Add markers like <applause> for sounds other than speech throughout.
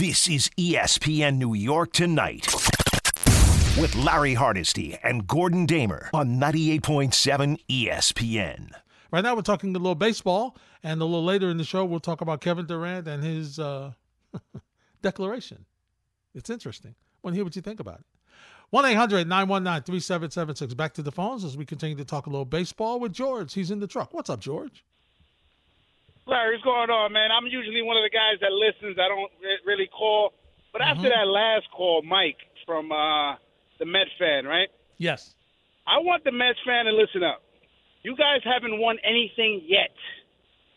This is ESPN New York Tonight with Larry Hardesty and Gordon Damer on 98.7 ESPN. Right now, we're talking a little baseball, and a little later in the show, we'll talk about Kevin Durant and his uh, <laughs> declaration. It's interesting. I want to hear what you think about it. 1 800 919 3776. Back to the phones as we continue to talk a little baseball with George. He's in the truck. What's up, George? Larry, what's going on, man? I'm usually one of the guys that listens. I don't really call. But after Mm-hmm. that last call, Mike from uh, the Met fan, right? Yes. I want the Mets fan to listen up. You guys haven't won anything yet.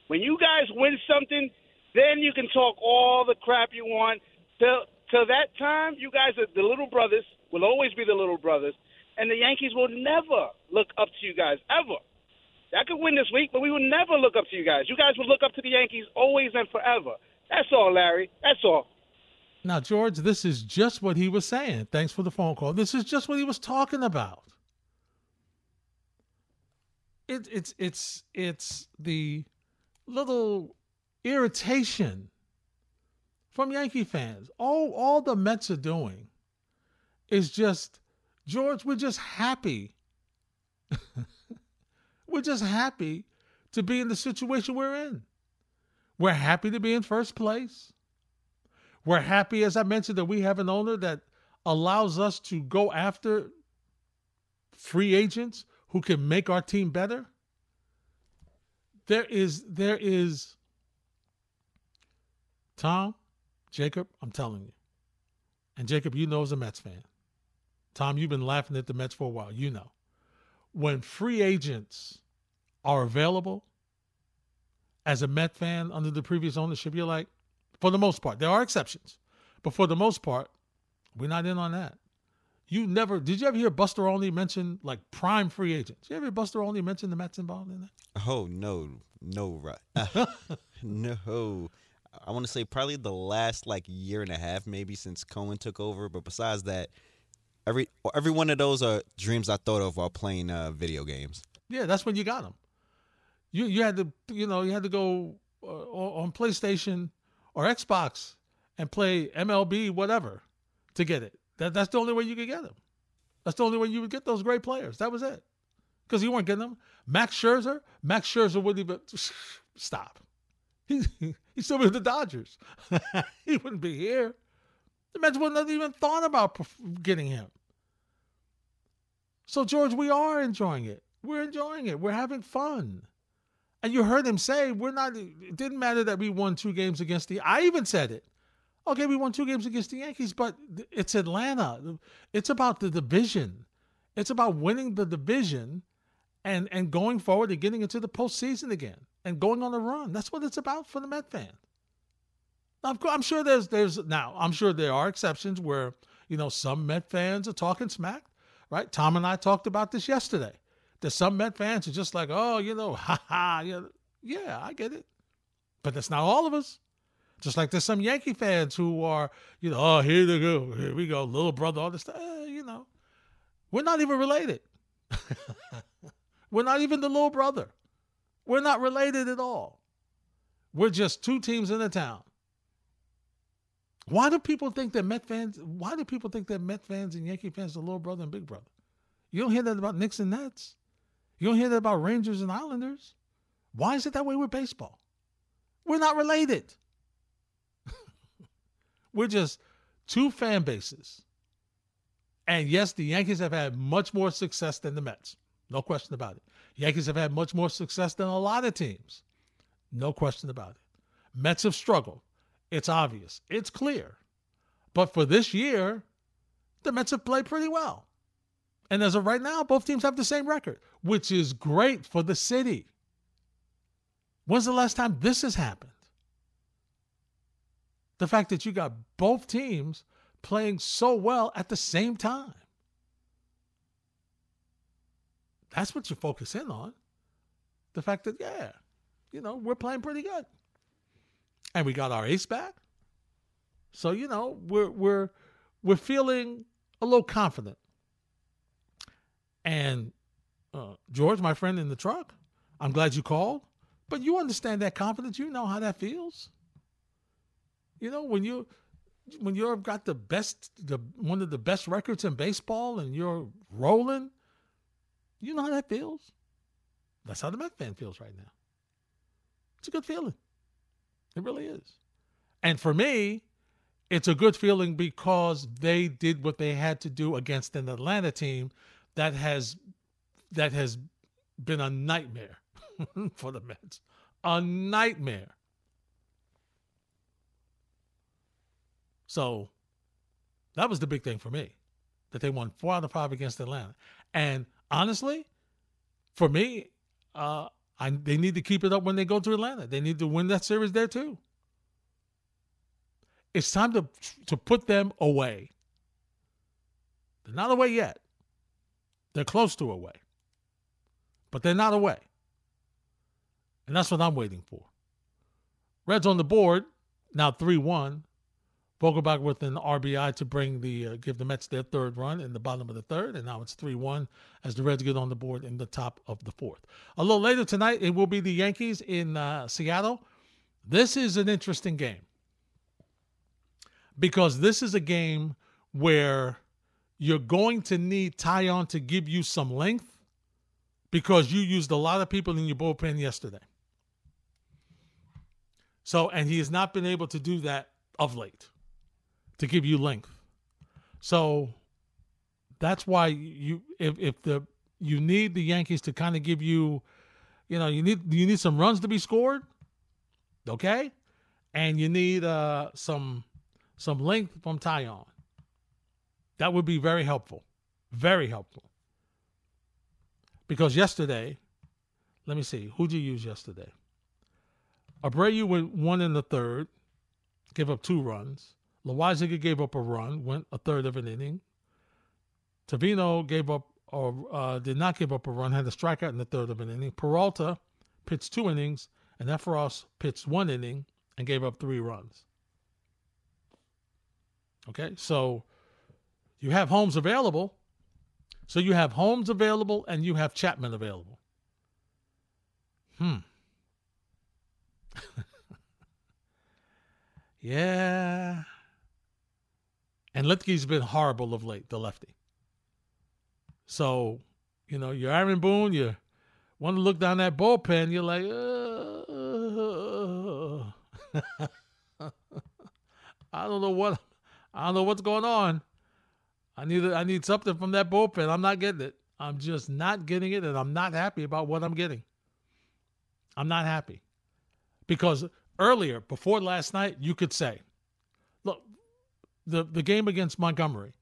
When you guys win something, then you can talk all the crap you want. Till till that time, you guys are the little brothers. Will always be the little brothers, and the Yankees will never look up to you guys ever. I could win this week, but we would never look up to you guys. You guys would look up to the Yankees always and forever. That's all, Larry. That's all. Now, George, this is just what he was saying. Thanks for the phone call. This is just what he was talking about. It, it's it's it's the little irritation from Yankee fans. All all the Mets are doing is just George. We're just happy. <laughs> we're just happy to be in the situation we're in. We're happy to be in first place. We're happy, as I mentioned, that we have an owner that allows us to go after free agents who can make our team better. There is, there is, Tom, Jacob, I'm telling you. And Jacob, you know, as a Mets fan. Tom, you've been laughing at the Mets for a while. You know. When free agents are available, as a Met fan under the previous ownership, you're like, for the most part, there are exceptions, but for the most part, we're not in on that. You never did you ever hear Buster Olney mention like prime free agents? You ever hear Buster Olney mention the Mets involved in that? Oh no, no, right? <laughs> no. I want to say probably the last like year and a half, maybe since Cohen took over. But besides that, every every one of those are dreams I thought of while playing uh, video games. Yeah, that's when you got them. You you had to you know you had to go uh, on PlayStation or Xbox and play MLB whatever to get it. That that's the only way you could get them. That's the only way you would get those great players. That was it. Because you weren't getting them. Max Scherzer, Max Scherzer wouldn't even <sniffs> stop. He he's still with the Dodgers. <laughs> he wouldn't be here. The Mets wouldn't have even thought about getting him. So George, we are enjoying it. We're enjoying it. We're having fun. And you heard him say, we're not, it didn't matter that we won two games against the, I even said it. Okay, we won two games against the Yankees, but it's Atlanta. It's about the division. It's about winning the division and, and going forward and getting into the postseason again and going on a run. That's what it's about for the Met fan. Course, I'm sure there's, there's, now, I'm sure there are exceptions where, you know, some Met fans are talking smack, right? Tom and I talked about this yesterday. There's some Met fans who are just like, oh, you know, <laughs> ha ha. Yeah, I get it. But that's not all of us. Just like there's some Yankee fans who are, you know, oh, here they go. Here we go. Little brother, all this stuff. Eh, you know, we're not even related. <laughs> we're not even the little brother. We're not related at all. We're just two teams in the town. Why do people think that Met fans, why do people think that Met fans and Yankee fans are little brother and big brother? You don't hear that about Knicks and Nets. You don't hear that about Rangers and Islanders. Why is it that way with baseball? We're not related. <laughs> We're just two fan bases. And yes, the Yankees have had much more success than the Mets. No question about it. Yankees have had much more success than a lot of teams. No question about it. Mets have struggled. It's obvious. It's clear. But for this year, the Mets have played pretty well. And as of right now, both teams have the same record, which is great for the city. When's the last time this has happened? The fact that you got both teams playing so well at the same time. That's what you focus in on. The fact that, yeah, you know, we're playing pretty good. And we got our ace back. So, you know, we're we're we're feeling a little confident. And uh, George, my friend in the truck, I'm glad you called. But you understand that confidence. You know how that feels. You know, when you when you've got the best, the one of the best records in baseball, and you're rolling, you know how that feels. That's how the Met fan feels right now. It's a good feeling. It really is. And for me, it's a good feeling because they did what they had to do against an Atlanta team that has that has been a nightmare <laughs> for the Mets. A nightmare. So that was the big thing for me that they won four out of five against Atlanta. And honestly, for me, uh, I, they need to keep it up when they go to Atlanta. They need to win that series there too. It's time to to put them away. They're not away yet. They're close to away. But they're not away. And that's what I'm waiting for. Reds on the board, now 3 1. Vogelbach with an RBI to bring the uh, give the Mets their third run in the bottom of the third, and now it's three one as the Reds get on the board in the top of the fourth. A little later tonight, it will be the Yankees in uh, Seattle. This is an interesting game because this is a game where you're going to need Taillon to give you some length because you used a lot of people in your bullpen yesterday. So, and he has not been able to do that of late to give you length. So that's why you if if the you need the Yankees to kind of give you, you know, you need you need some runs to be scored, okay, and you need uh some some length from Taillon. That would be very helpful, very helpful. Because yesterday, let me see, who'd you use yesterday? Abreu went one in the third, gave up two runs. Loaisiga gave up a run, went a third of an inning. Trevino gave up or uh, did not give up a run, had a strikeout in the third of an inning. Peralta pitched two innings, and Effross pitched one inning and gave up three runs. Okay, so you have Holmes available. So you have Holmes available and you have Chapman available. Hmm. <laughs> yeah. And Luetge's been horrible of late, the lefty. So, you know, you're Aaron Boone, you want to look down that bullpen, you're like, <laughs> I don't know what I don't know what's going on. I need I need something from that bullpen. I'm not getting it. I'm just not getting it, and I'm not happy about what I'm getting. I'm not happy because earlier, before last night, you could say, "Look, the the game against Montgomery,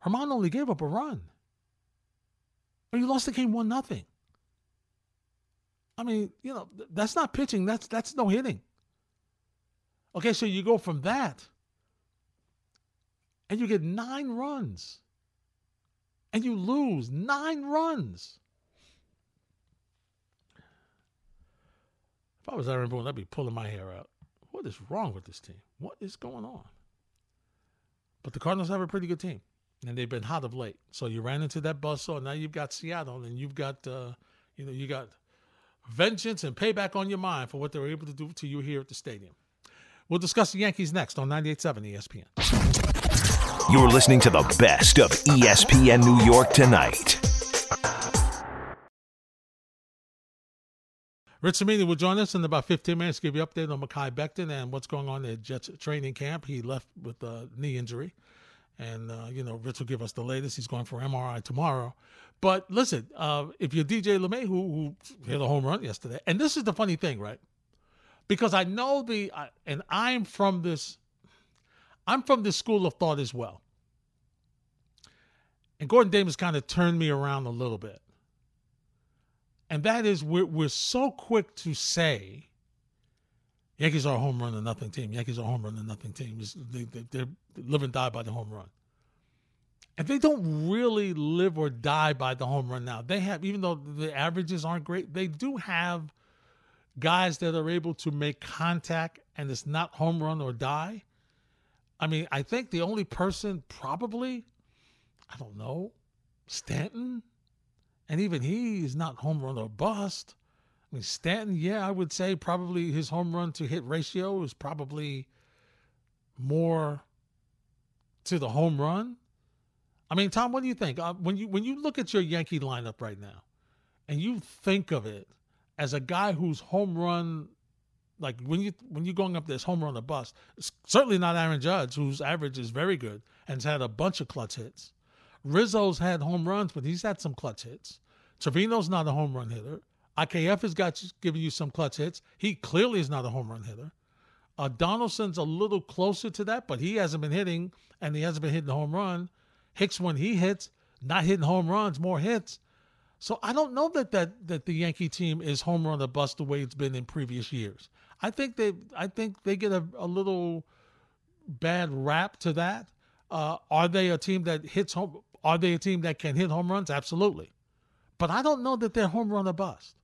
Herman only gave up a run. Or you lost the game one nothing. I mean, you know, that's not pitching. That's that's no hitting. Okay, so you go from that and you get nine runs and you lose nine runs. If I was Aaron Boone, I'd be pulling my hair out. What is wrong with this team? What is going on? But the Cardinals have a pretty good team, and they've been hot of late. So you ran into that buzzsaw. Now you've got Seattle, and you've got, uh, you know, you got vengeance and payback on your mind for what they were able to do to you here at the stadium. We'll discuss the Yankees next on 98.7 ESPN. You're listening to the best of ESPN New York tonight. Rich Cimini will join us in about 15 minutes, to give you an update on Mekhi Becton and what's going on at Jets training camp. He left with a knee injury. And, uh, you know, Rich will give us the latest. He's going for MRI tomorrow. But listen, uh, if you're DJ LeMahieu, who, who hit a home run yesterday, and this is the funny thing, right? Because I know the, and I'm from this, I'm from this school of thought as well. And Gordon Davis kind of turned me around a little bit and that is we're, we're so quick to say Yankees are a home run and nothing team. Yankees are a home run and nothing team. They, they, they live and die by the home run. And they don't really live or die by the home run now. They have, even though the averages aren't great, they do have guys that are able to make contact and it's not home run or die. I mean, I think the only person probably, I don't know, Stanton and even he is not home run or bust. I mean, Stanton, yeah, I would say probably his home run to hit ratio is probably more to the home run. I mean, Tom, what do you think? Uh, when you when you look at your Yankee lineup right now, and you think of it as a guy whose home run, like when you when you're going up this homer on the bus, certainly not Aaron Judge, whose average is very good and has had a bunch of clutch hits. Rizzo's had home runs, but he's had some clutch hits. Trevino's not a home run hitter. IKF has got giving you some clutch hits. He clearly is not a home run hitter. Uh, Donaldson's a little closer to that, but he hasn't been hitting, and he hasn't been hitting the home run. Hicks, when he hits, not hitting home runs, more hits. So I don't know that that that the Yankee team is home run the bust the way it's been in previous years. I think they I think they get a, a little bad rap to that. Uh, are they a team that hits home? Are they a team that can hit home runs? Absolutely, but I don't know that they're home run or bust.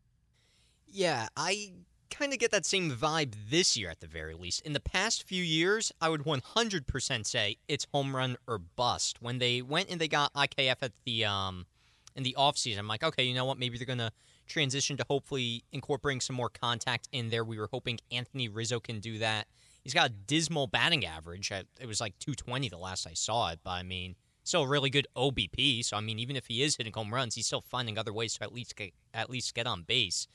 Yeah, I kind of get that same vibe this year at the very least. In the past few years, I would 100% say it's home run or bust. When they went and they got IKF at the um in the offseason, I'm like, okay, you know what? Maybe they're going to transition to hopefully incorporating some more contact in there. We were hoping Anthony Rizzo can do that. He's got a dismal batting average. It was like 220 the last I saw it, but I mean, still a really good OBP. So I mean, even if he is hitting home runs, he's still finding other ways to at least get, at least get on base.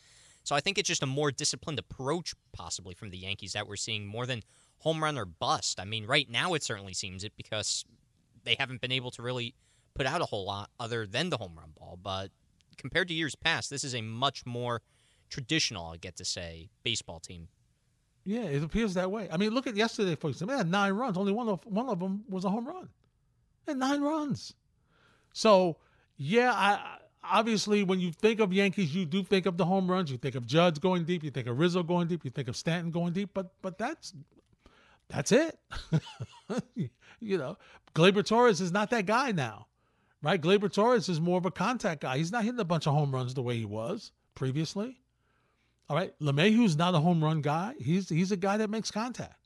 So I think it's just a more disciplined approach, possibly from the Yankees, that we're seeing more than home run or bust. I mean, right now it certainly seems it because they haven't been able to really put out a whole lot other than the home run ball. But compared to years past, this is a much more traditional, I get to say, baseball team. Yeah, it appears that way. I mean, look at yesterday, for example. They had nine runs. Only one of one of them was a home run. Had nine runs. So yeah, I obviously, when you think of Yankees, you do think of the home runs. You think of Judge going deep. You think of Rizzo going deep. You think of Stanton going deep. But but that's that's it. <laughs> you know, Gleyber Torres is not that guy now, right? Gleyber Torres is more of a contact guy. He's not hitting a bunch of home runs the way he was previously. All right, LeMahieu's not a home run guy. He's he's a guy that makes contact.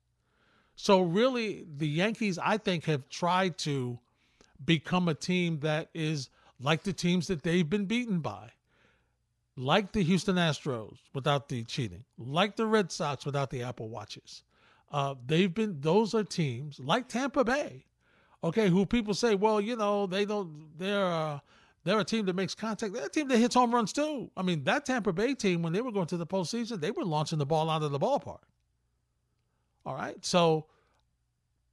So really, the Yankees, I think, have tried to become a team that is like the teams that they've been beaten by, like the Houston Astros without the cheating, like the Red Sox without the Apple Watches. Uh, they've been; those are teams like Tampa Bay, okay, who people say, well, you know, they don't, they're. Uh, they're a team that makes contact. They're a team that hits home runs too. I mean, that Tampa Bay team, when they were going to the postseason, they were launching the ball out of the ballpark. All right. So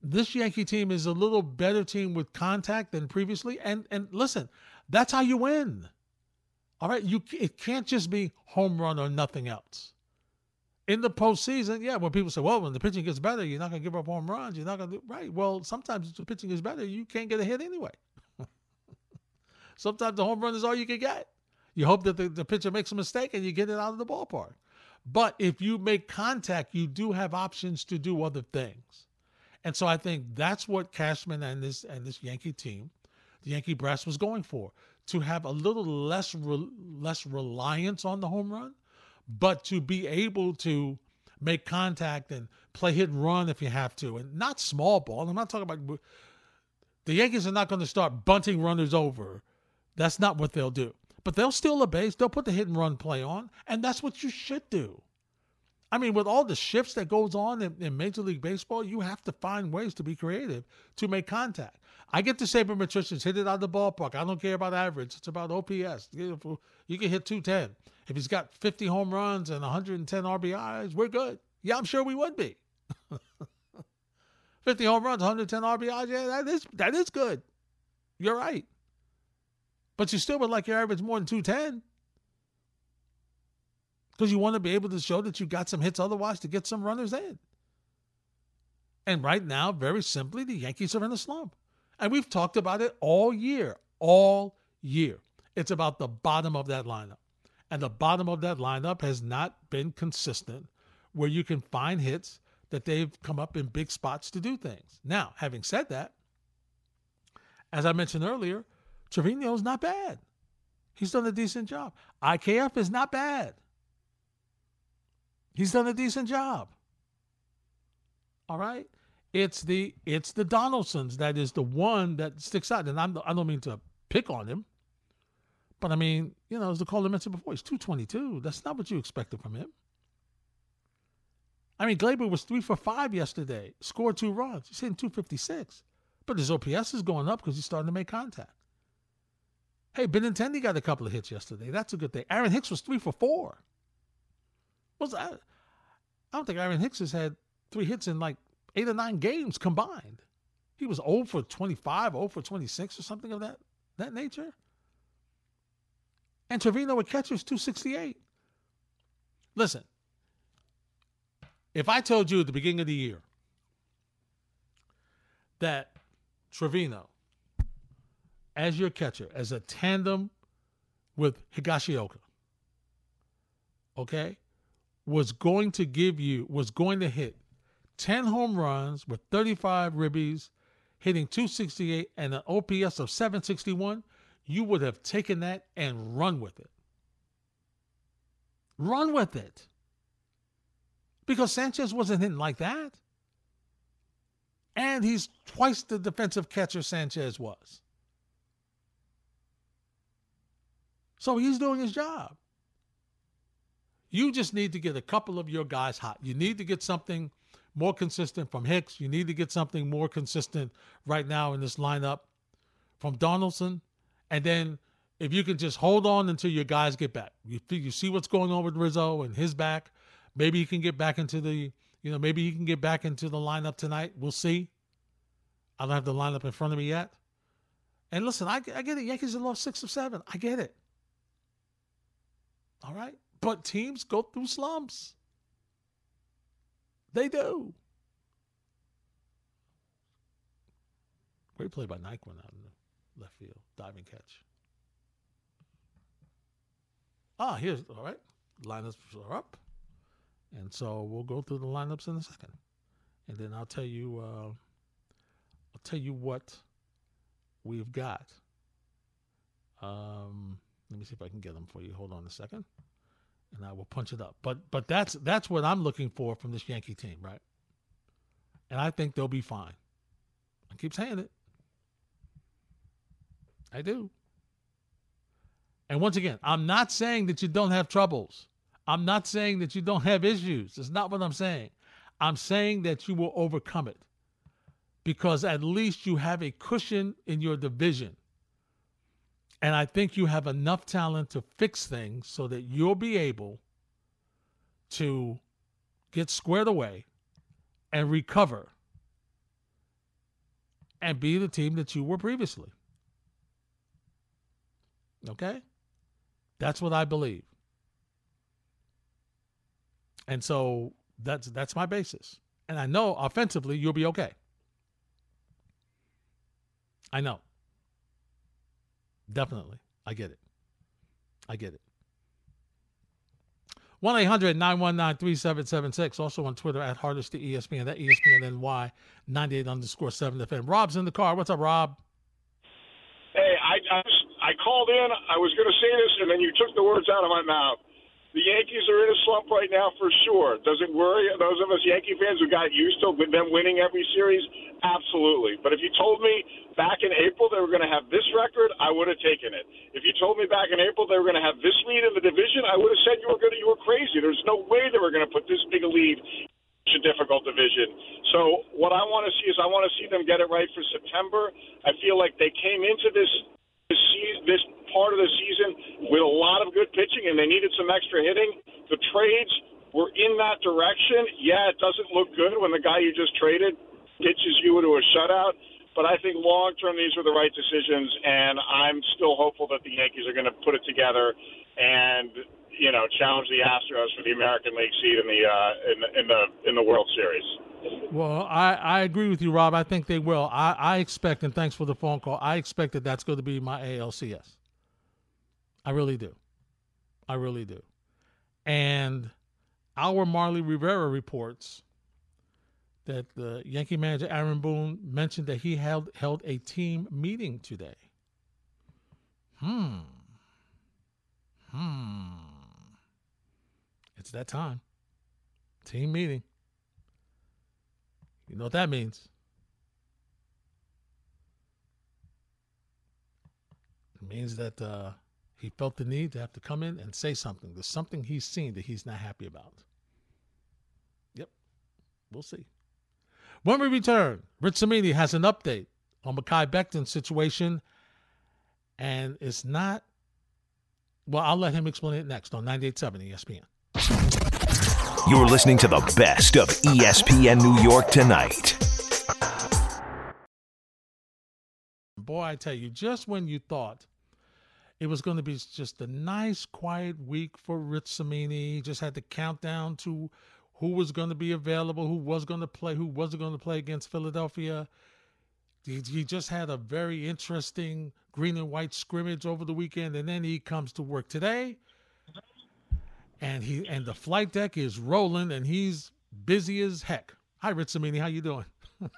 this Yankee team is a little better team with contact than previously. And and listen, that's how you win. All right, you it can't just be home run or nothing else. In the postseason, yeah, when people say, "Well, when the pitching gets better, you're not going to give up home runs. You're not going to do right." Well, sometimes the pitching is better, you can't get a hit anyway. <laughs> sometimes the home run is all you can get. You hope that the, the pitcher makes a mistake and you get it out of the ballpark. But if you make contact, you do have options to do other things. And so I think that's what Cashman and this and this Yankee team the Yankee brass was going for to have a little less re- less reliance on the home run, but to be able to make contact and play hit and run if you have to, and not small ball. I'm not talking about the Yankees are not going to start bunting runners over. That's not what they'll do. But they'll steal a base. They'll put the hit and run play on, and that's what you should do. I mean, with all the shifts that goes on in, in, Major League Baseball, you have to find ways to be creative to make contact. I get for Matricians, hit it out of the ballpark. I don't care about average. It's about OPS. You can hit 210. If he's got 50 home runs and 110 RBIs, we're good. Yeah, I'm sure we would be. <laughs> 50 home runs, 110 RBIs, yeah, that is that is good. You're right. But you still would like your average more than 210. Because you want to be able to show that you got some hits otherwise to get some runners in. And right now, very simply, the Yankees are in a slump. And we've talked about it all year, all year. It's about the bottom of that lineup. And the bottom of that lineup has not been consistent where you can find hits that they've come up in big spots to do things. Now, having said that, as I mentioned earlier, Trevino's not bad. He's done a decent job. IKF is not bad. He's done a decent job. All right? It's the it's the Donaldsons that is the one that sticks out, and I'm I don't mean to pick on him, but I mean you know as the caller mentioned before, he's 222. That's not what you expected from him. I mean Gleyber was three for five yesterday, scored two runs. He's hitting 256, But his OPS is going up because he's starting to make contact. Hey, Benintendi got a couple of hits yesterday. That's a good thing. Aaron Hicks was three for four. Was I? I don't think Aaron Hicks has had three hits in like eight or nine games combined. He was 0 for 25, 0 for 26, or something of that that nature. And Trevino with catchers 268. Listen, if I told you at the beginning of the year that Trevino, as your catcher, as a tandem with Higashioka, okay, was going to give you, was going to hit 10 home runs with 35 ribbies, hitting 268 and an OPS of 761, you would have taken that and run with it. Run with it. Because Sanchez wasn't hitting like that. And he's twice the defensive catcher Sanchez was. So he's doing his job. You just need to get a couple of your guys hot. You need to get something more consistent from Hicks. You need to get something more consistent right now in this lineup from Donaldson. And then if you can just hold on until your guys get back. You, you see what's going on with Rizzo and his back. Maybe he can get back into the, you know, maybe he can get back into the lineup tonight. We'll see. I don't have the lineup in front of me yet. And listen, I, I get it. Yankees have lost six of seven. I get it. All right. But teams go through slumps. They do. Great play by Nyquist out in the left field. Diving catch. Ah, here's all right. Lineups are up. And so we'll go through the lineups in a second. And then I'll tell you uh, I'll tell you what we've got. Um, let me see if I can get them for you. Hold on a second and I will punch it up. But but that's that's what I'm looking for from this Yankee team, right? And I think they'll be fine. I keep saying it. I do. And once again, I'm not saying that you don't have troubles. I'm not saying that you don't have issues. It's not what I'm saying. I'm saying that you will overcome it because at least you have a cushion in your division and I think you have enough talent to fix things so that you'll be able to get squared away and recover and be the team that you were previously. Okay? That's what I believe. And so that's that's my basis. And I know offensively you'll be okay. I know. Definitely. I get it. I get it. 1 800 919 3776. Also on Twitter at Hardesty ESPN. That ESPN 98 underscore 7 FM. Rob's in the car. What's up, Rob? Hey, I, I, I called in. I was going to say this, and then you took the words out of my mouth. The Yankees are in a slump right now for sure. Does it worry those of us Yankee fans who got used to them winning every series? Absolutely. But if you told me back in April they were going to have this record, I would have taken it. If you told me back in April they were going to have this lead in the division, I would have said you were going to, you were crazy. There's no way they were going to put this big a lead in such a difficult division. So what I want to see is I want to see them get it right for September. I feel like they came into this this, season, this part of the season with a lot of good pitching, and they needed some extra hitting. The trades were in that direction. Yeah, it doesn't look good when the guy you just traded pitches you into a shutout. But I think long term these were the right decisions, and I'm still hopeful that the Yankees are going to put it together and you know challenge the Astros for the American League seed in the uh, in the in the in the World Series. Well, I, I agree with you, Rob. I think they will. I, I expect, and thanks for the phone call, I expect that that's going to be my ALCS. I really do. I really do. And our Marly Rivera reports that the Yankee manager Aaron Boone mentioned that he held held a team meeting today. Hmm. Hmm. It's that time. Team meeting. You know what that means? It means that uh, he felt the need to have to come in and say something. There's something he's seen that he's not happy about. Yep, we'll see. When we return, Rich Cimini has an update on Mekhi Becton's situation, and it's not. Well, I'll let him explain it next on 98.7 ESPN. You're listening to the best of ESPN New York tonight. Boy, I tell you, just when you thought it was going to be just a nice, quiet week for he just had to count down to who was going to be available, who was going to play, who wasn't going to play against Philadelphia. He, he just had a very interesting green and white scrimmage over the weekend, and then he comes to work today, and he and the flight deck is rolling, and he's busy as heck. Hi, Rich Cimini, how you doing? <laughs>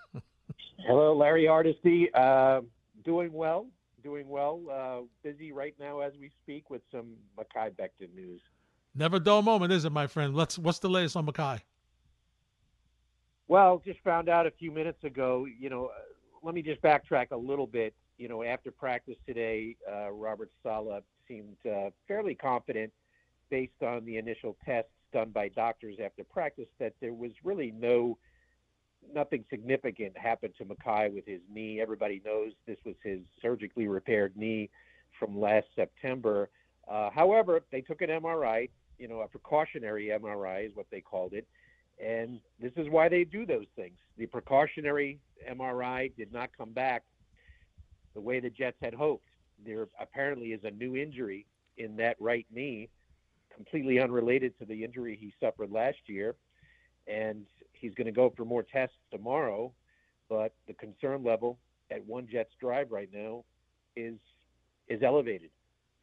Hello, Larry Hardesty. Uh, doing well, doing well. Uh, busy right now as we speak with some Mekhi Becton news. Never dull moment, is it, my friend? Let's. What's the latest on Mekhi? Well, just found out a few minutes ago. You know, uh, let me just backtrack a little bit. You know, after practice today, uh, Robert Saleh seemed uh, fairly confident, based on the initial tests done by doctors after practice, that there was really no nothing significant happened to Mekhi with his knee. Everybody knows this was his surgically repaired knee from last September. Uh, however, they took an MRI, you know, a precautionary MRI is what they called it. And this is why they do those things. The precautionary MRI did not come back the way the Jets had hoped. There apparently is a new injury in that right knee, completely unrelated to the injury he suffered last year. And he's going to go for more tests tomorrow. But the concern level at one Jets drive right now is is elevated,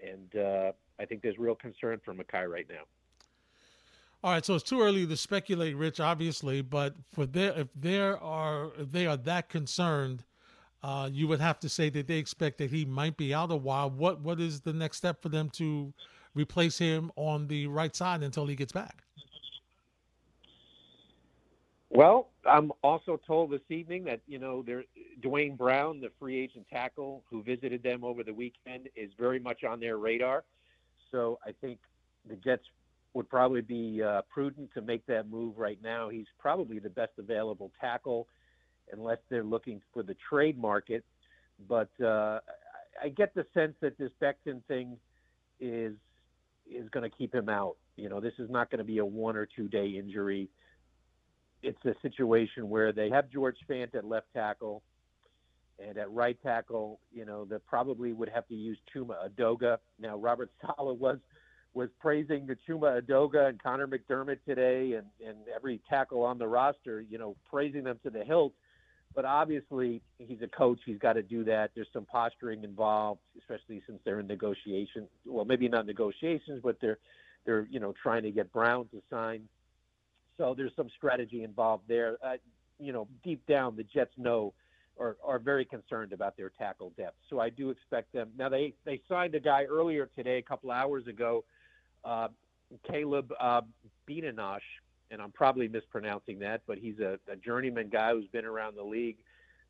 and uh, I think there's real concern for Mekhi right now. All right, so it's too early to speculate, Rich, obviously, but for there, if there are if they are that concerned, uh, you would have to say that they expect that he might be out a while. What what is the next step for them to replace him on the right side until he gets back? Well, I'm also told this evening that you know, there, Duane Brown, the free agent tackle who visited them over the weekend, is very much on their radar. So I think the Jets would probably be uh, prudent to make that move right now. He's probably the best available tackle, unless they're looking for the trade market. But uh, I get the sense that this Becton thing is is going to keep him out. You know, this is not going to be a one or two day injury it's a situation where they have George Fant at left tackle, and at right tackle, you know, they probably would have to use Chuma Edoga. Now, Robert <laughs> Saleh was was praising the Chuma Edoga and Connor McDermott today, and and every tackle on the roster, you know, praising them to the hilt. But obviously, he's a coach. He's got to do that. There's some posturing involved, especially since they're in negotiations. Well, maybe not negotiations, but they're they're you know trying to get Brown to sign so there's some strategy involved there. Uh, you know, deep down, the Jets know or are very concerned about their tackle depth. So I do expect them. Now they they signed a guy earlier today, a couple hours ago, uh, Caleb uh, Benenoch, and I'm probably mispronouncing that, but he's a, a journeyman guy who's been around the league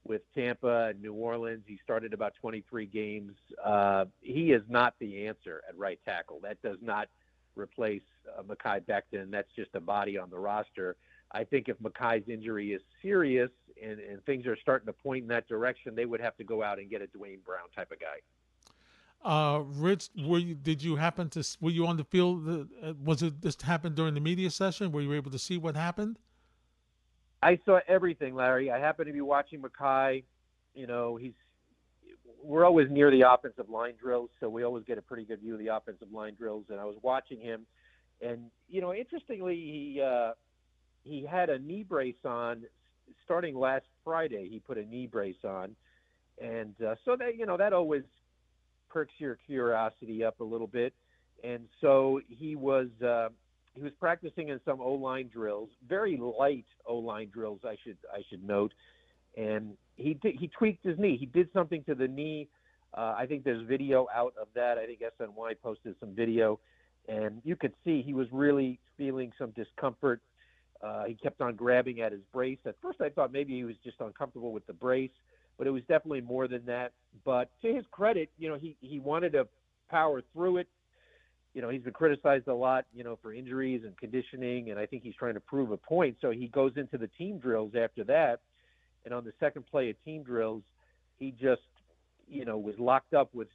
with Tampa and New Orleans. He started about 23 games. Uh, he is not the answer at right tackle. That does not replace uh, Mekhi Becton. That's just a body on the roster. I think if Mekhi's injury is serious and, and things are starting to point in that direction, they would have to go out and get a Duane Brown type of guy. Uh, Rich, were you, did you happen to were you on the field? Uh, was it this happened during the media session? Were you able to see what happened? I saw everything, Larry. I happened to be watching Mekhi. You know, he's we're always near the offensive line drills, so we always get a pretty good view of the offensive line drills. And I was watching him, and you know, interestingly, he uh, he had a knee brace on starting last Friday. He put a knee brace on, and uh, so that you know that always perks your curiosity up a little bit. And so he was uh, he was practicing in some O line drills, very light O line drills, I should I should note and he he tweaked his knee. He did something to the knee. Uh, I think there's video out of that. I think SNY posted some video, and you could see he was really feeling some discomfort. Uh, he kept on grabbing at his brace. At first, I thought maybe he was just uncomfortable with the brace, but it was definitely more than that. But to his credit, you know, he he wanted to power through it. You know, he's been criticized a lot, you know, for injuries and conditioning, and I think he's trying to prove a point. So he goes into the team drills after that and on the second play of team drills, he just, you know, was locked up with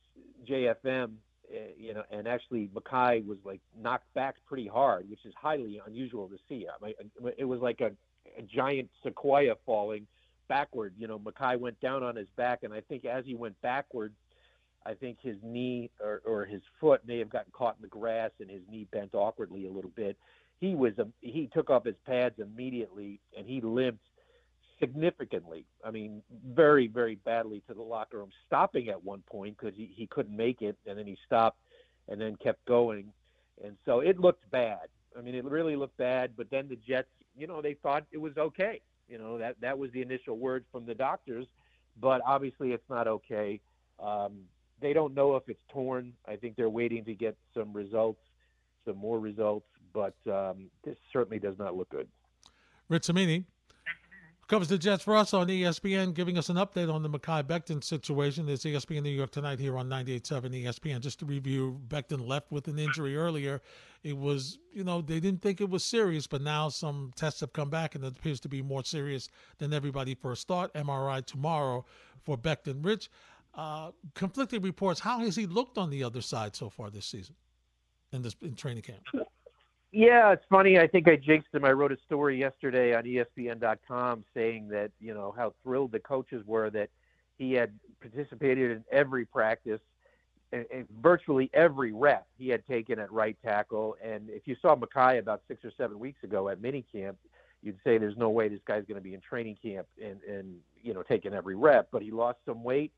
JFM, uh, you know, and actually Mekhi was like knocked back pretty hard, which is highly unusual to see. I mean, it was like a, a giant sequoia falling backward. You know, Mekhi went down on his back, and I think as he went backward, I think his knee or, or his foot may have gotten caught in the grass, and his knee bent awkwardly a little bit. He was a, he took off his pads immediately, and he limped significantly. I mean, very, very badly to the locker room, stopping at one point because he, he couldn't make it, and then he stopped and then kept going. And so it looked bad. I mean, it really looked bad, but then the Jets, you know, they thought it was okay. You know, that, that was the initial word from the doctors, but obviously it's not okay. Um, they don't know if it's torn. I think they're waiting to get some results, some more results, but um, this certainly does not look good. Rich Cimini, Covers the Jets for us on ESPN, giving us an update on the Mekhi Becton situation. It's ESPN New York tonight here on 98.7 ESPN. Just to review, Becton left with an injury earlier. It was, you know, they didn't think it was serious, but now some tests have come back and it appears to be more serious than everybody first thought. MRI tomorrow for Becton. Rich, uh, conflicting reports. How has he looked on the other side so far this season in this in training camp? Yeah, it's funny. I think I jinxed him. I wrote a story yesterday on ESPN.com saying that you know how thrilled the coaches were that he had participated in every practice, and, and virtually every rep he had taken at right tackle. And if you saw Mekhi about six or seven weeks ago at minicamp, you'd say there's no way this guy's going to be in training camp and and you know taking every rep. But he lost some weight,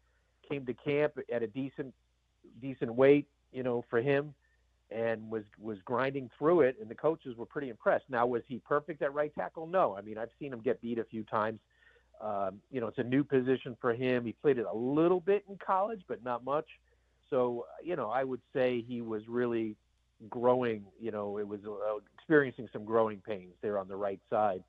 came to camp at a decent decent weight, you know, for him and was was grinding through it, and the coaches were pretty impressed. Now, was he perfect at right tackle? No. I mean, I've seen him get beat a few times. Um, you know, it's a new position for him. He played it a little bit in college, but not much. So, you know, I would say he was really growing. You know, it was uh, experiencing some growing pains there on the right side.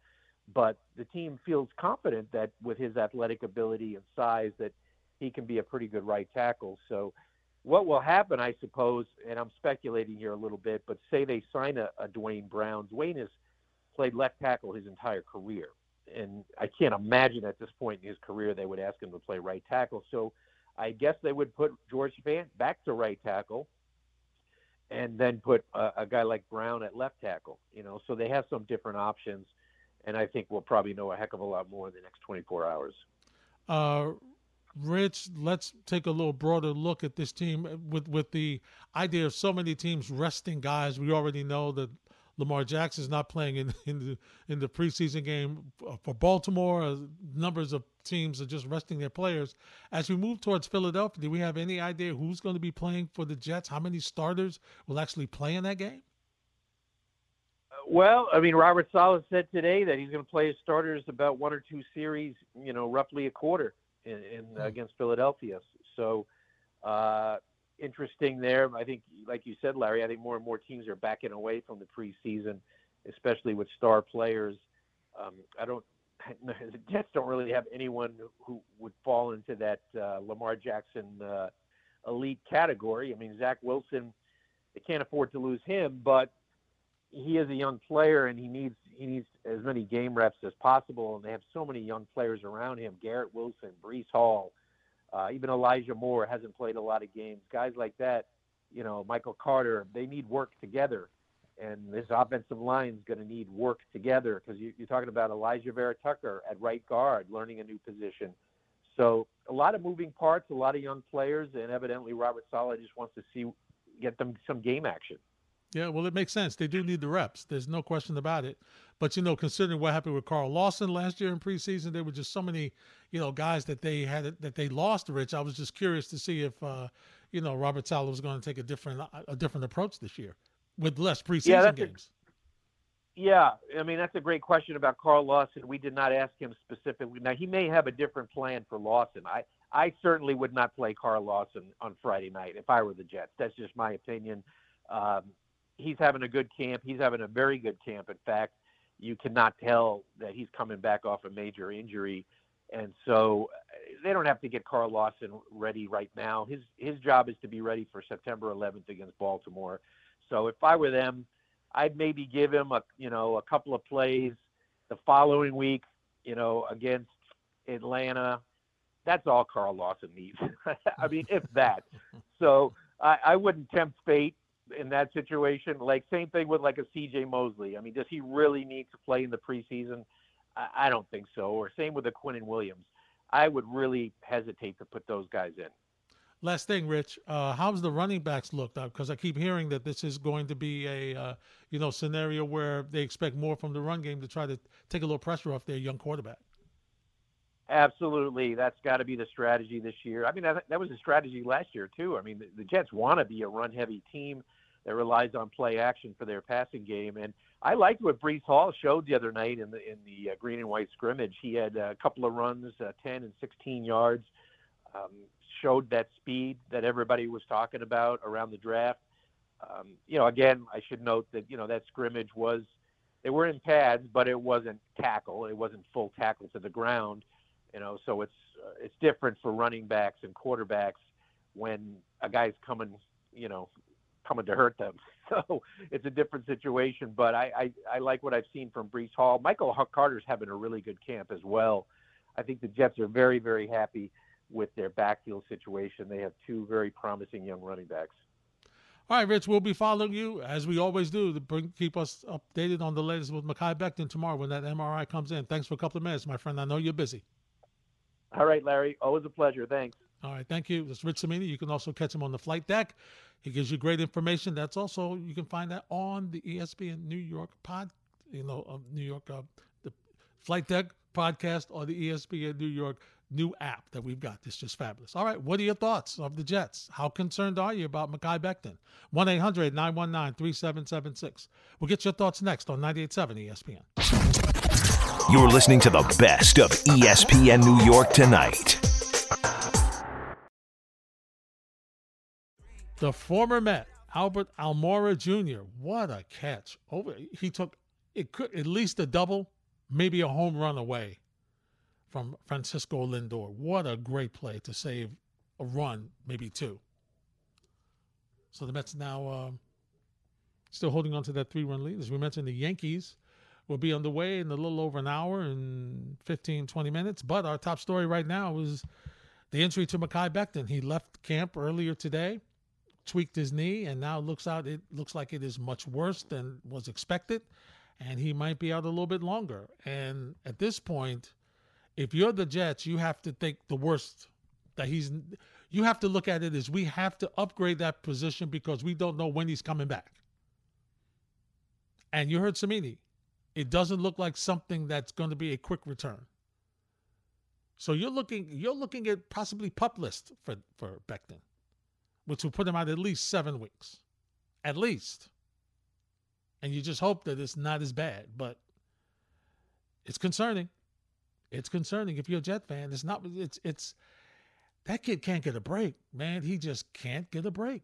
But the team feels confident that with his athletic ability and size, that he can be a pretty good right tackle. So what will happen, I suppose, and I'm speculating here a little bit, but say they sign a, a Duane Brown. Duane has played left tackle his entire career, and I can't imagine at this point in his career they would ask him to play right tackle. So I guess they would put George Fant back to right tackle, and then put a, a guy like Brown at left tackle. You know, so they have some different options, and I think we'll probably know a heck of a lot more in the next 24 hours. Uh, Rich, let's take a little broader look at this team with with the idea of so many teams resting guys. We already know that Lamar Jackson is not playing in in the in the preseason game for Baltimore. Uh, numbers of teams are just resting their players. As we move towards Philadelphia, do we have any idea who's going to be playing for the Jets? How many starters will actually play in that game? Well, I mean, Robert Saleh said today that he's going to play his starters about one or two series, you know, roughly a quarter in, in mm. against Philadelphia. So uh, interesting there. I think, like you said, Larry, I think more and more teams are backing away from the preseason, especially with star players. Um, I don't. <laughs> The Jets don't really have anyone who would fall into that uh, Lamar Jackson uh, elite category. I mean, Zach Wilson, they can't afford to lose him, but he is a young player and he needs he needs as many game reps as possible. And they have so many young players around him: Garrett Wilson, Breece Hall, uh, even Elijah Moore hasn't played a lot of games. Guys like that, you know, Michael Carter, they need work together. And this offensive line is going to need work together because you, you're talking about Alijah Vera-Tucker at right guard, learning a new position. So a lot of moving parts, a lot of young players, and evidently Robert Saleh just wants to see get them some game action. Yeah, well, it makes sense. They do need the reps. There's no question about it. But you know, considering what happened with Carl Lawson last year in preseason, there were just so many, you know, guys that they had that they lost. Rich, I was just curious to see if, uh, you know, Robert Saleh was going to take a different a different approach this year with less preseason yeah, games. A, yeah, I mean that's a great question about Carl Lawson. We did not ask him specifically. Now he may have a different plan for Lawson. I I certainly would not play Carl Lawson on Friday night if I were the Jets. That's just my opinion. Um, he's having a good camp. He's having a very good camp. In fact, you cannot tell that he's coming back off a major injury, and so uh, they don't have to get Carl Lawson ready right now. His his job is to be ready for September 11th against Baltimore. So if I were them, I'd maybe give him a you know a couple of plays the following week, you know, against Atlanta, That's all Carl Lawson needs. <laughs> I mean, if that. <laughs> So I, I wouldn't tempt fate in that situation. Like same thing with like a C.J. Mosley. I mean, does he really need to play in the preseason? I, I don't think so. Or same with the and Williams. I would really hesitate to put those guys in. Last thing, Rich, uh, how's the running backs looked up? Because I keep hearing that this is going to be a uh, you know scenario where they expect more from the run game to try to take a little pressure off their young quarterback. Absolutely, that's got to be the strategy this year. I mean, that, that was a strategy last year too. I mean, the, the Jets want to be a run-heavy team that relies on play action for their passing game, and I liked what Breece Hall showed the other night in the in the uh, green and white scrimmage. He had a couple of runs, uh, 10 and 16 yards. Um, showed that speed that everybody was talking about around the draft. Um, you know, again, I should note that you know that scrimmage was they were in pads, but it wasn't tackle. It wasn't full tackle to the ground. You know, so it's uh, it's different for running backs and quarterbacks when a guy's coming, you know, coming to hurt them. <laughs> So it's a different situation. But I I, I like what I've seen from Breece Hall. Michael Carter's having a really good camp as well. I think the Jets are very very happy with their backfield situation. They have two very promising young running backs. All right, Rich, we'll be following you as we always do to bring, keep us updated on the latest with Mekhi Becton tomorrow when that MRI comes in. Thanks for a couple of minutes, my friend. I know you're busy. All right, Larry. Always a pleasure. Thanks. All right, thank you. This is Rich Cimini. You can also catch him on the flight deck. He gives you great information. That's also you can find that on the ESPN New York pod, you know, uh, New York, uh, the flight deck podcast or the ESPN New York new app that we've got. It's just fabulous. All right, what are your thoughts of the Jets? How concerned are you about Mekhi Becton? 1 800 919 3776. We'll get your thoughts next on 98.7 ESPN. You're listening to the best of ESPN New York tonight. The former Met, Albert Almora Jr., what a catch. Over he took it could at least a double, maybe a home run away from Francisco Lindor. What a great play to save a run, maybe two. So the Mets now uh, still holding on to that three run lead. As we mentioned, the Yankees will be on the way in a little over an hour and 15, 20 minutes. But our top story right now is the injury to Mekhi Becton. He left camp earlier today, tweaked his knee, and now looks out. It looks like it is much worse than was expected, and he might be out a little bit longer. And at this point, if you're the Jets, you have to think the worst that he's. You have to look at it as we have to upgrade that position because we don't know when he's coming back. And you heard Cimini. It doesn't look like something that's going to be a quick return. So you're looking you're looking at possibly pup list for for Becton, which will put him out at least seven weeks, at least. And you just hope that it's not as bad, but it's concerning it's concerning if you're a Jet fan. It's not. It's it's that kid can't get a break, man. He just can't get a break.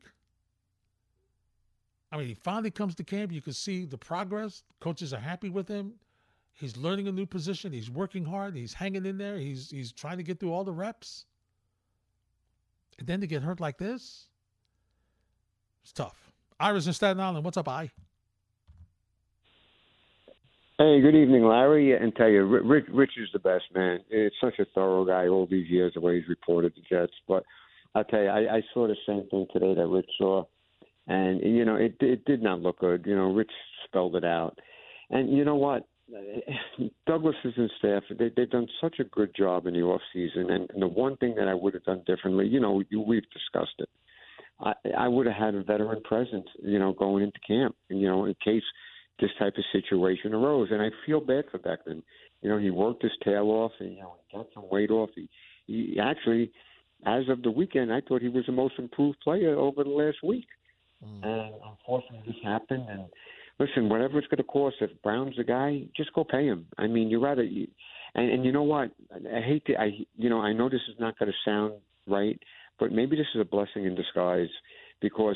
I mean, he finally comes to camp. You can see the progress. Coaches are happy with him. He's learning a new position. He's working hard. He's hanging in there. He's he's trying to get through all the reps. And then to get hurt like this, it's tough. Ira's in Staten Island, what's up, I? Hey, good evening, Larry. And tell you, Rich, Rich is the best man. It's such a thorough guy all these years, the way he's reported the Jets. But I'll tell you, I, I saw the same thing today that Rich saw, and you know, it it did not look good. You know, Rich spelled it out, and you know what? <sighs> Douglas's and staff, they, they've done such a good job in the off season. And, and the one thing that I would have done differently, you know, you, we've discussed it. I, I would have had a veteran presence, you know, going into camp, you know, in case this type of situation arose. And I feel bad for Becton. You know, he worked his tail off and, you know, he got some weight off. He, he actually, as of the weekend, I thought he was the most improved player over the last week. Mm. And unfortunately, this happened. And listen, whatever it's going to cost, if Brown's the guy, just go pay him. I mean, you rather. You, and, and you know what? I hate to. I you know I know this is not going to sound right, but maybe this is a blessing in disguise because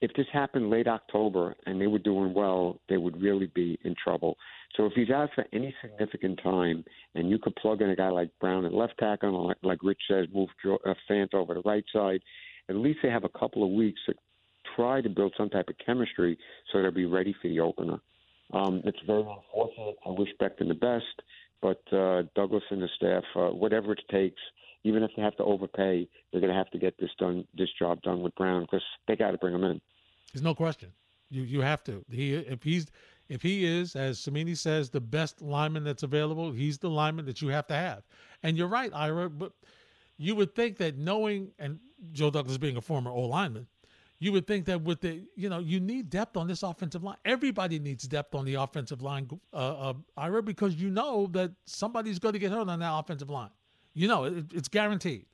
if this happened late October and they were doing well, they would really be in trouble. So if he's out for any significant time, and you could plug in a guy like Brown at left tackle, like, like Rich says, move uh, Fant over to the right side, at least they have a couple of weeks to try to build some type of chemistry so they'll be ready for the opener. Um, it's very unfortunate. I wish Becton the best, but uh, Douglas and the staff, uh, whatever it takes, even if they have to overpay, they're going to have to get this done, this job done with Brown because they got to bring him in. There's no question. You you have to. He if he's if he is, as Cimini says, the best lineman that's available, he's the lineman that you have to have. And you're right, Ira, but you would think that knowing and Joe Douglas being a former O lineman, you would think that with the you know you need depth on this offensive line. Everybody needs depth on the offensive line, uh, uh, Ira, because you know that somebody's going to get hurt on that offensive line. You know it, it's guaranteed.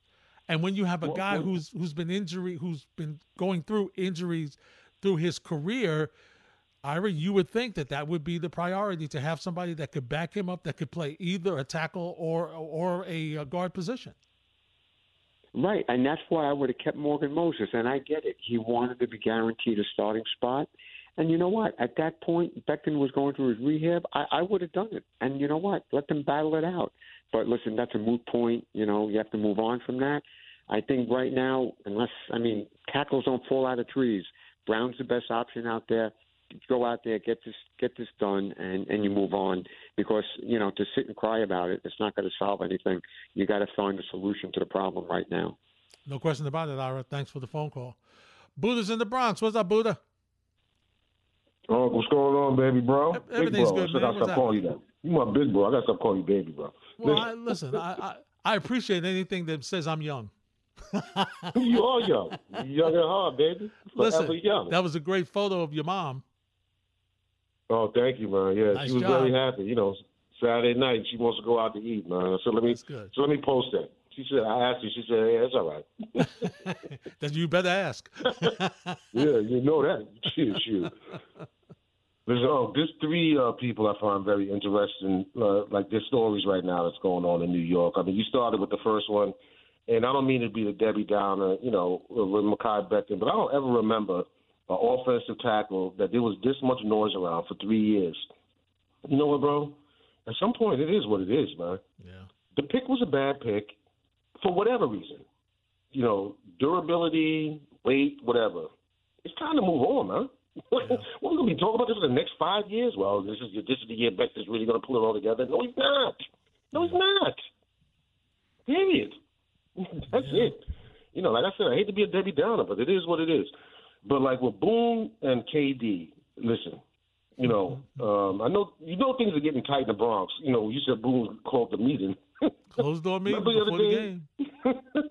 And when you have a guy who's who's been injury, who's been going through injuries through his career, Ira, you would think that that would be the priority to have somebody that could back him up, that could play either a tackle or or a uh, guard position. Right, and that's why I would have kept Morgan Moses. And I get it; he wanted to be guaranteed a starting spot. And you know what? At that point, Becton was going through his rehab. I, I would have done it. And you know what? Let them battle it out. But listen, that's a moot point. You know, you have to move on from that. I think right now, unless I mean, tackles don't fall out of trees. Brown's the best option out there. Go out there, get this get this done, and and you move on. Because you know, to sit and cry about it, it's not going to solve anything. You got to find a solution to the problem right now. No question about it, Ira. Thanks for the phone call. Buddha's in the Bronx. What's up, Buddha? Oh, what's going on, baby bro? Everything's big bro. good, I gotta What's stop calling you that. You my big bro. I gotta stop calling you baby bro. Well, I, listen, I, I I appreciate anything that says I'm young. <laughs> you are young. You're young at heart, baby. Forever Listen, young. that was a great photo of your mom. Oh, thank you, man. Yeah, Nice she was job. very happy. You know, Saturday night she wants to go out to eat, man. So let me so let me post that. She said I asked her. She said, "Yeah, it's all right." <laughs> then you better ask. <laughs> yeah, you know that. Shoot, shoot. There's oh, there's three uh, people I find very interesting, uh, like their stories right now that's going on in New York. I mean, you started with the first one, and I don't mean to be the Debbie Downer, you know, with Mekhi Becton, but I don't ever remember an offensive tackle that there was this much noise around for three years. You know what, bro? At some point, it is what it is, man. Yeah. The pick was a bad pick for whatever reason. You know, durability, weight, whatever. It's time to move on, man. What, what are we gonna be talking about this for the next five years? Well, this is this is the year Becker's really gonna pull it all together. No, he's not. No, he's not. Period. <laughs> That's it. You know, like I said, I hate to be a Debbie Downer, but it is what it is. But like with Boone and KD, listen, you know, um, I know you know things are getting tight in the Bronx. You know, you said Boone called the meeting. Closed door <laughs> meeting Remember the the other day? game. <laughs>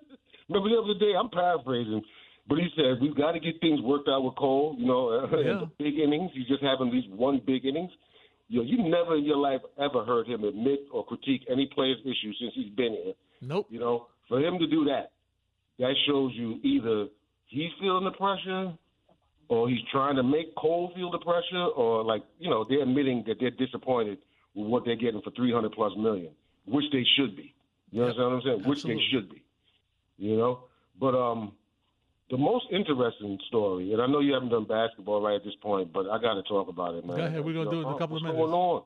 Remember the other day? I'm paraphrasing, but he said we've got to get things worked out with Cole. You know, <laughs> Yeah. the big innings. He's just having these one big innings. You know, you never in your life ever heard him admit or critique any player's issue since he's been here. Nope. You know, for him to do that, that shows you either he's feeling the pressure or he's trying to make Cole feel the pressure, or like you know they're admitting that they're disappointed with what they're getting for three hundred plus million, which they should be. You understand what I'm saying? Absolutely. Which they should be. You know, but um, the most interesting story, and I know you haven't done basketball right at this point, but I got to talk about it, man. Go ahead, we're gonna do it in a couple of minutes. what's going on?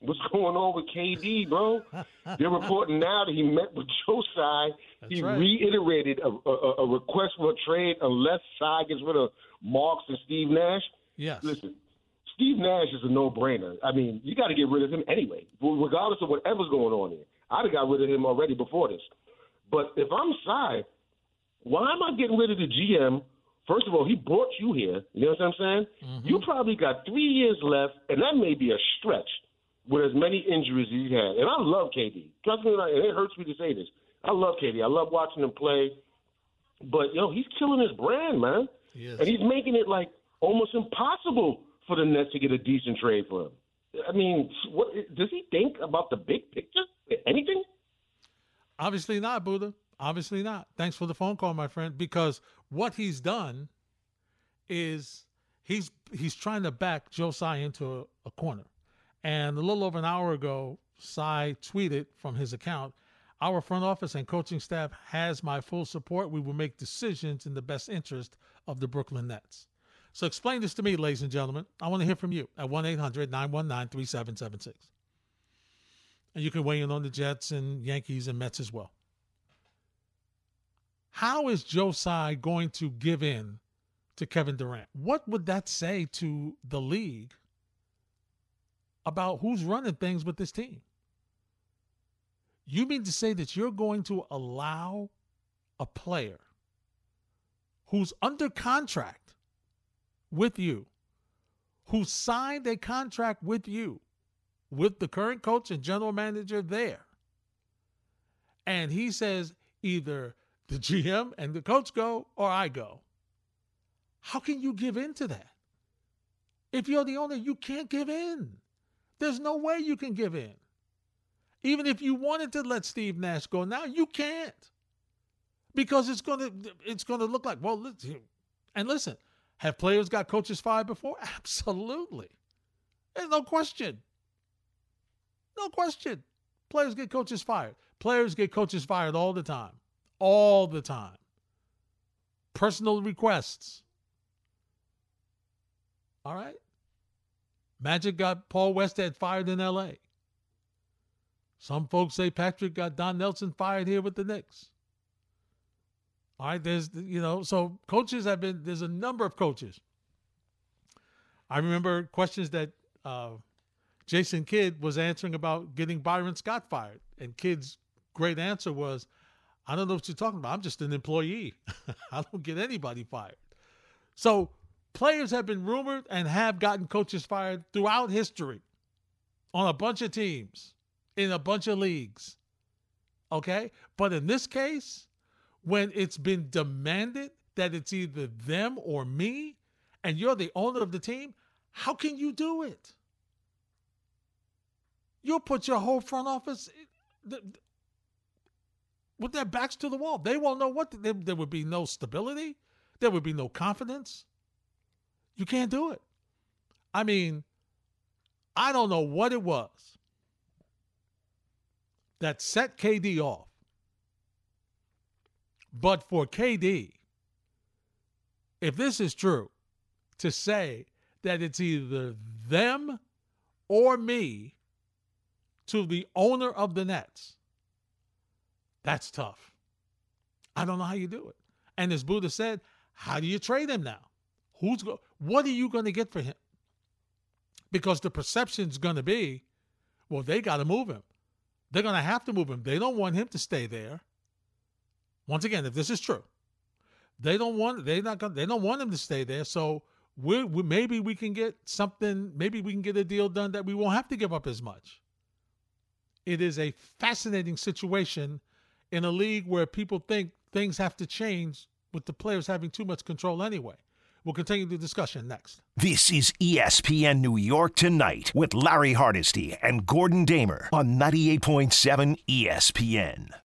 What's <laughs> going on with KD, bro? <laughs> They're reporting now that he met with <laughs> Joe Tsai. He right. reiterated a, a, a request for a trade unless Tsai gets rid of Marks and Steve Nash. Yes. Listen, Steve Nash is a no-brainer. I mean, you got to get rid of him anyway, regardless of whatever's going on here. I'd have got rid of him already before this. But if I'm Tsai, why am I getting rid of the GM? First of all, he brought you here. You know what I'm saying? Mm-hmm. You probably got three years left, and that may be a stretch with as many injuries as he's had. And I love KD. Trust me, and it hurts me to say this. I love KD. I love watching him play. But, know, he's killing his brand, man. He. And he's making it, like, almost impossible for the Nets to get a decent trade for him. I mean, what does he think about the big picture? Anything? Obviously not, Buddha. Obviously not. Thanks for the phone call, my friend. Because what he's done is he's he's trying to back Joe Tsai into a, a corner. And a little over an hour ago, Tsai tweeted from his account, "Our front office and coaching staff has my full support. We will make decisions in the best interest of the Brooklyn Nets." So explain this to me, ladies and gentlemen. I want to hear from you at 1-800-919-3776. And you can weigh in on the Jets and Yankees and Mets as well. How is Joe Tsai going to give in to Kevin Durant? What would that say to the league about who's running things with this team? You mean to say that you're going to allow a player who's under contract with you, who signed a contract with you, with the current coach and general manager there, and he says either the GM and the coach go or I go. How can you give in to that? If you're the owner, you can't give in. There's no way you can give in. Even if you wanted to let Steve Nash go now, you can't. Because it's gonna it's gonna look like, well, and listen, have players got coaches fired before? <laughs> Absolutely. There's no question. No question. Players get coaches fired. Players get coaches fired all the time. All the time. Personal requests. All right? Magic got Paul Westhead fired in LA. Some folks say Patrick got Don Nelson fired here with the Knicks. All right, there's you know, so coaches have been there's a number of coaches. I remember questions that uh, Jason Kidd was answering about getting Byron Scott fired, and Kidd's great answer was, "I don't know what you're talking about. I'm just an employee. <laughs> I don't get anybody fired." So players have been rumored and have gotten coaches fired throughout history on a bunch of teams in a bunch of leagues. Okay? But in this case, when it's been demanded that it's either them or me, and you're the owner of the team, how can you do it? You'll put your whole front office with their backs to the wall. They won't know what there would be no stability. There would be no confidence. You can't do it. I mean, I don't know what it was that set KD off. But for KD, if this is true, to say that it's either them or me to the owner of the Nets, that's tough. I don't know how you do it. And as Buddha said, how do you trade him now? Who's go- what are you going to get for him? Because the perception's going to be, well, they got to move him. They're going to have to move him. They don't want him to stay there. Once again, if this is true, they don't want they not going they don't want him to stay there. So we maybe we can get something. Maybe we can get a deal done that we won't have to give up as much. It is a fascinating situation in a league where people think things have to change with the players having too much control anyway. We'll continue the discussion next. This is ESPN New York Tonight with Larry Hardesty and Gordon Damer on 98.7 ESPN.